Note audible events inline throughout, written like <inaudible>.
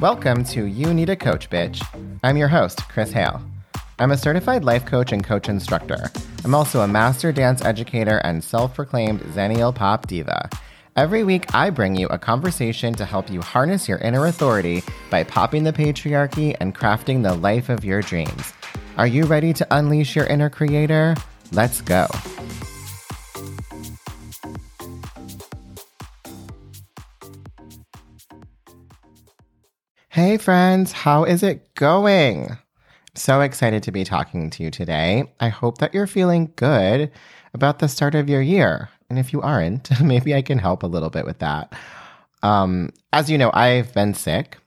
Welcome to You Need a Coach, Bitch. I'm your host, Chris Hale. I'm a certified life coach and coach instructor. I'm also a master dance educator and self proclaimed Xennial Pop Diva. Every week, I bring you a conversation to help you harness your inner authority by popping the patriarchy and crafting the life of your dreams. Are you ready to unleash your inner creator? Let's go. Hey, friends, how is it going? So excited to be talking to you today. I hope that you're feeling good about the start of your year. And if you aren't, <laughs> maybe I can help a little bit with that. Um, as you know, I've been sick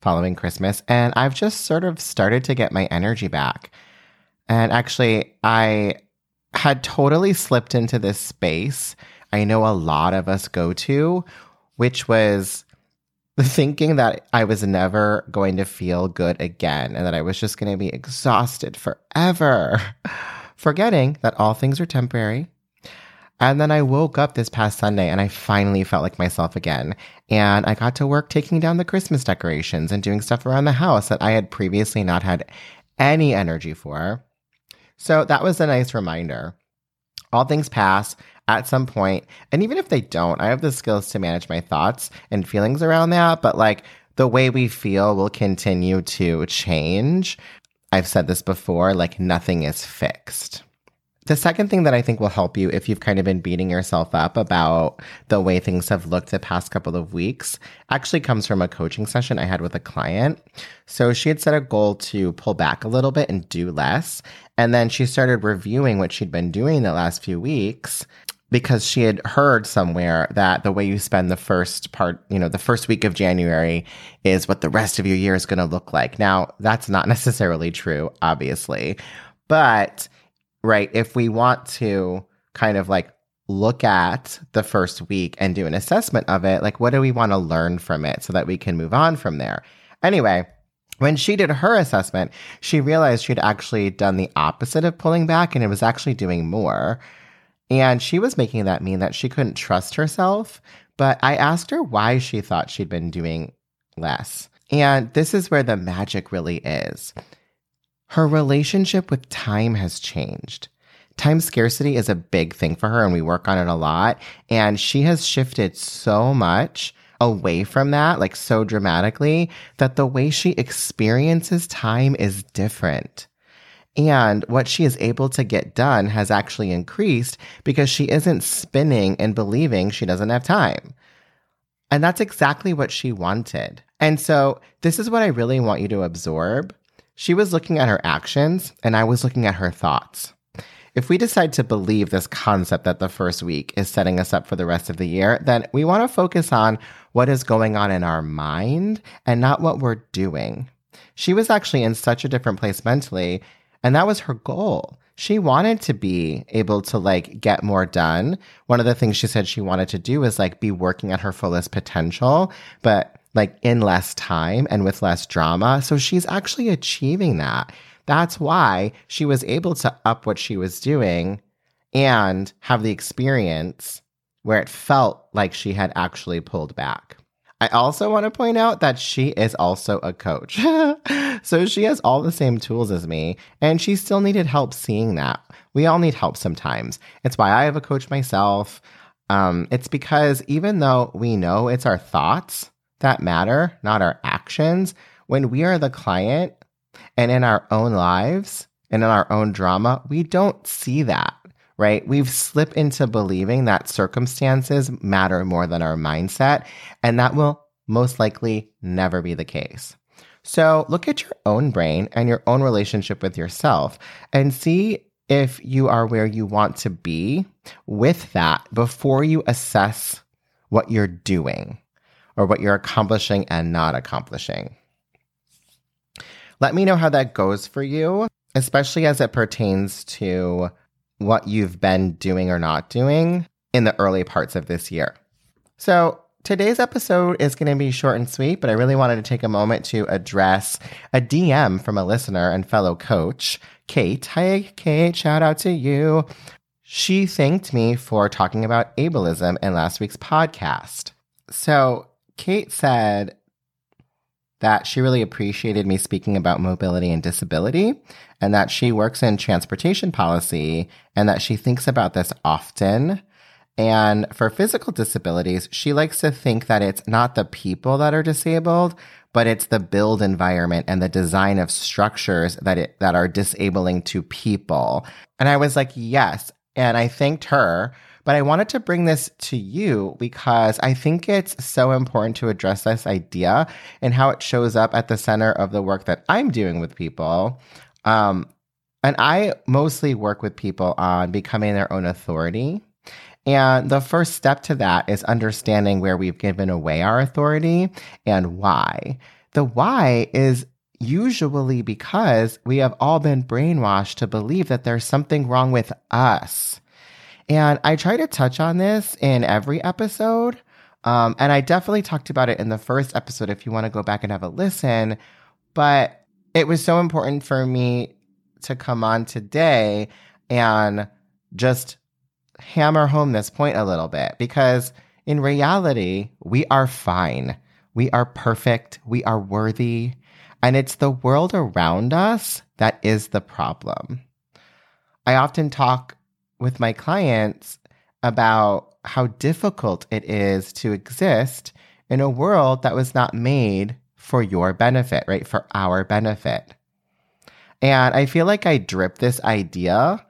following Christmas, and I've just sort of started to get my energy back. And actually, I had totally slipped into this space I know a lot of us go to, which was thinking that I was never going to feel good again and that I was just going to be exhausted forever, <sighs> forgetting that all things are temporary. And then I woke up this past Sunday and I finally felt like myself again. And I got to work taking down the Christmas decorations and doing stuff around the house that I had previously not had any energy for. So that was a nice reminder. All things pass at some point, and even if they don't, I have the skills to manage my thoughts and feelings around that. But like the way we feel will continue to change. I've said this before, like nothing is fixed. The second thing that I think will help you if you've kind of been beating yourself up about the way things have looked the past couple of weeks actually comes from a coaching session I had with a client. So she had set a goal to pull back a little bit and do less. And then she started reviewing what she'd been doing the last few weeks because she had heard somewhere that the way you spend the first part, you know, the first week of January is what the rest of your year is going to look like. Now, that's not <laughs> necessarily true, obviously. But, right, if we want to kind of like look at the first week and do an assessment of it, like what do we want to learn from it so that we can move on from there? Anyway, when she did her assessment, she realized she'd actually done the opposite of pulling back and it was actually doing more. And she was making that mean that she couldn't trust herself. But I asked her why she thought she'd been doing less. And this is where the magic really is. Her relationship with time has changed. Time scarcity is a big thing for her, and we work on it a lot. And she has shifted so much away from that, like so dramatically, that the way she experiences time is different. And what she is able to get done has actually increased because she isn't spinning and believing she doesn't have time. And that's exactly what she wanted. And so, this is what I really want you to absorb. She was looking at her actions, and I was looking at her thoughts. If we decide to believe this concept that the first week is setting us up for the rest of the year, then we want to focus on what is going on in our mind and not what we're doing. She was actually in such a different place mentally and that was her goal. She wanted to be able to like get more done. One of the things she said she wanted to do was like be working at her fullest potential, but like in less time and with less drama. So she's actually achieving that. That's why she was able to up what she was doing and have the experience where it felt like she had actually pulled back. I also want to point out that she is also a coach. <laughs> so she has all the same tools as me, and she still needed help seeing that. We all need help sometimes. It's why I have a coach myself. Um, it's because even though we know it's our thoughts that matter, not our actions, when we are the client and in our own lives and in our own drama, we don't see that right? We've slipped into believing that circumstances matter more than our mindset, and that will most likely never be the case. So look at your own brain and your own relationship with yourself and see if you are where you want to be with that before you assess what you're doing or what you're accomplishing and not accomplishing. Let me know how that goes for you, especially as it pertains to what you've been doing or not doing in the early parts of this year. So, today's episode is going to be short and sweet, but I really wanted to take a moment to address a DM from a listener and fellow coach, Kate. Hi, Kate. Shout out to you. She thanked me for talking about ableism in last week's podcast. So, Kate said, that she really appreciated me speaking about mobility and disability and that she works in transportation policy and that she thinks about this often. And for physical disabilities, she likes to think that it's not the people that are disabled, but it's the build environment and the design of structures that it, that are disabling to people. And I was like, yes. And I thanked her but I wanted to bring this to you because I think it's so important to address this idea and how it shows up at the center of the work that I'm doing with people. Um, and I mostly work with people on becoming their own authority. And the first step to that is understanding where we've given away our authority and why. The why is usually because we have all been brainwashed to believe that there's something wrong with us. And I try to touch on this in every episode. Um, and I definitely talked about it in the first episode if you want to go back and have a listen. But it was so important for me to come on today and just hammer home this point a little bit because in reality, we are fine. We are perfect. We are worthy. And it's the world around us that is the problem. I often talk with my clients about how difficult it is to exist in a world that was not made for your benefit, right? For our benefit. And I feel like I drip this idea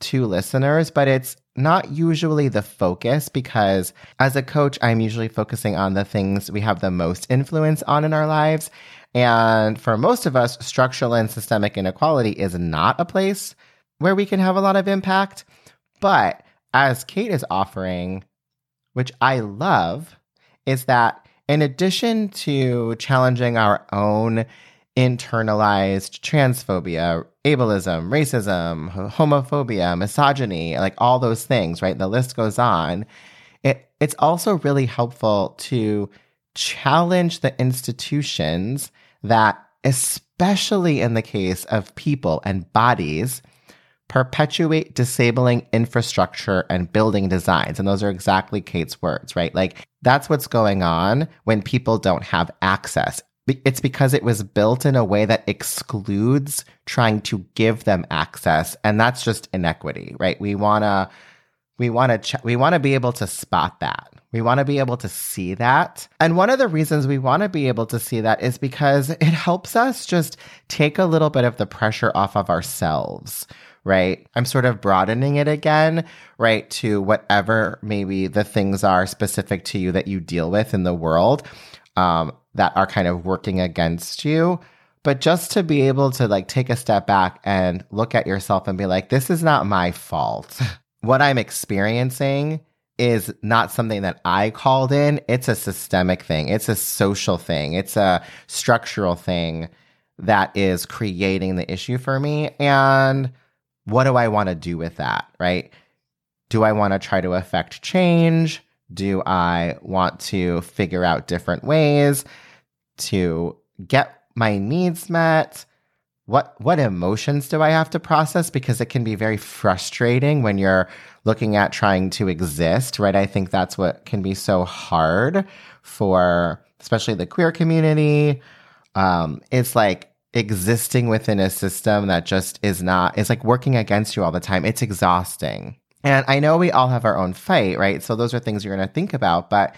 to listeners, but it's not usually the focus because as a coach, I'm usually focusing on the things we have the most influence on in our lives. And for most of us, structural and systemic inequality is not a place where we can have a lot of impact. But as Kate is offering, which I love, is that in addition to challenging our own internalized transphobia, ableism, racism, homophobia, misogyny, like all those things, right? The list goes on. It, it's also really helpful to challenge the institutions that, especially in the case of people and bodies, perpetuate disabling infrastructure and building designs. And those are exactly Kate's words, right? Like that's what's going on when people don't have access. It's because it was built in a way that excludes trying to give them access. And that's just inequity, right? We want to, we want to, ch- we want to be able to spot that. We want to be able to see that. And one of the reasons we want to be able to see that is because it helps us just take a little bit of the pressure off of ourselves right? I'm sort of broadening it again, right? To whatever maybe the things are specific to you that you deal with in the world um, that are kind of working against you. But just to be able to like take a step back and look at yourself and be like, this is not my fault. <laughs> what I'm experiencing is not something that I called in. It's a systemic thing. It's a social thing. It's a structural thing that is creating the issue for me. And what do I want to do with that? Right? Do I want to try to affect change? Do I want to figure out different ways to get my needs met? What what emotions do I have to process because it can be very frustrating when you're looking at trying to exist, right? I think that's what can be so hard for especially the queer community. Um, it's like existing within a system that just is not, is like working against you all the time. It's exhausting. And I know we all have our own fight, right? So those are things you're going to think about. But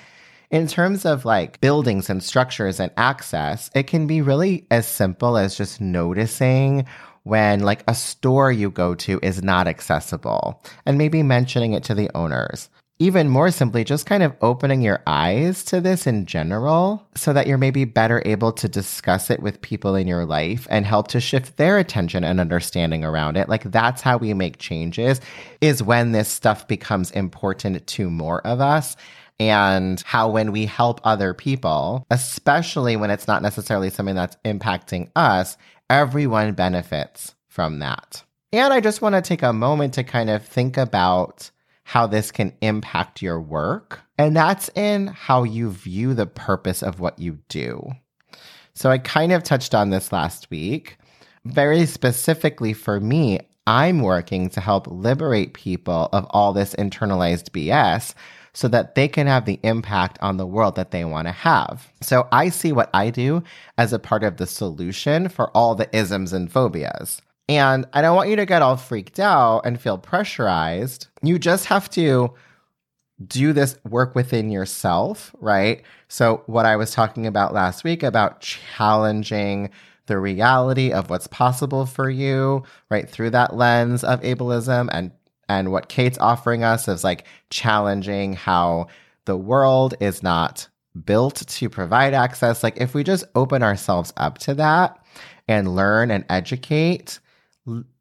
in terms of like buildings and structures and access, it can be really as simple as just noticing when like a store you go to is not accessible and maybe mentioning it to the owners even more simply, just kind of opening your eyes to this in general so that you're maybe better able to discuss it with people in your life and help to shift their attention and understanding around it. Like that's how we make changes is when this stuff becomes important to more of us and how when we help other people, especially when it's not necessarily something that's impacting us, everyone benefits from that. And I just want to take a moment to kind of think about how this can impact your work. And that's in how you view the purpose of what you do. So I kind of touched on this last week. Very specifically for me, I'm working to help liberate people of all this internalized BS so that they can have the impact on the world that they want to have. So I see what I do as a part of the solution for all the isms and phobias. And I don't want you to get all freaked out and feel pressurized. You just have to do this work within yourself, right? So, what I was talking about last week about challenging the reality of what's possible for you, right, through that lens of ableism and and what Kate's offering us is like challenging how the world is not built to provide access. Like if we just open ourselves up to that and learn and educate,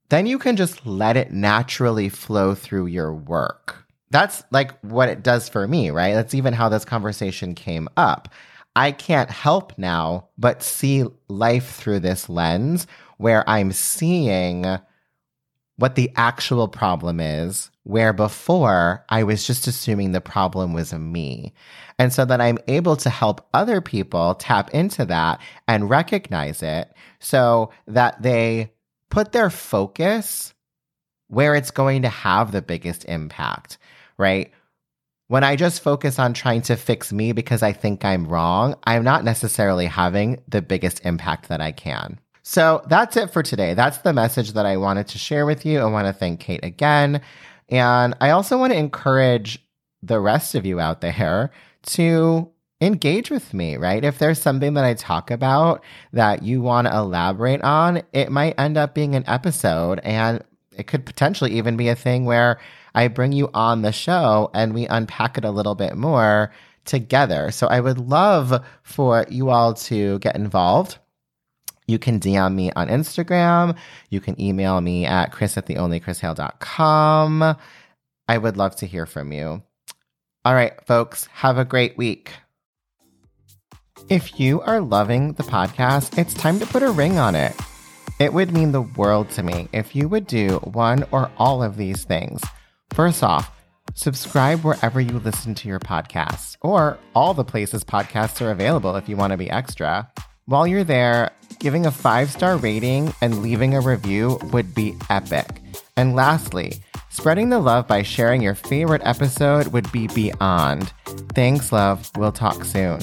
then you can just let it naturally flow through your work that's like what it does for me, right? That's even how this conversation came up. I can't help now but see life through this lens where I'm seeing what the actual problem is, where before I was just assuming the problem was me. And so that I'm able to help other people tap into that and recognize it so that they put their focus where it's going to have the biggest impact right? When I just focus on trying to fix me because I think I'm wrong, I'm not necessarily having the biggest impact that I can. So that's it for today. That's the message that I wanted to share with you. I want to thank Kate again. And I also want to encourage the rest of you out there to engage with me, right? If there's something that I talk about that you want to elaborate on, it might end up being an episode and it could potentially even be a thing where I bring you on the show and we unpack it a little bit more together. So I would love for you all to get involved. You can DM me on Instagram. You can email me at chris at theonlychrishale.com. I would love to hear from you. All right, folks, have a great week. If you are loving the podcast, it's time to put a ring on it. It would mean the world to me if you would do one or all of these things. First off, subscribe wherever you listen to your podcasts, or all the places podcasts are available if you want to be extra. While you're there, giving a five star rating and leaving a review would be epic. And lastly, spreading the love by sharing your favorite episode would be beyond. Thanks, love. We'll talk soon.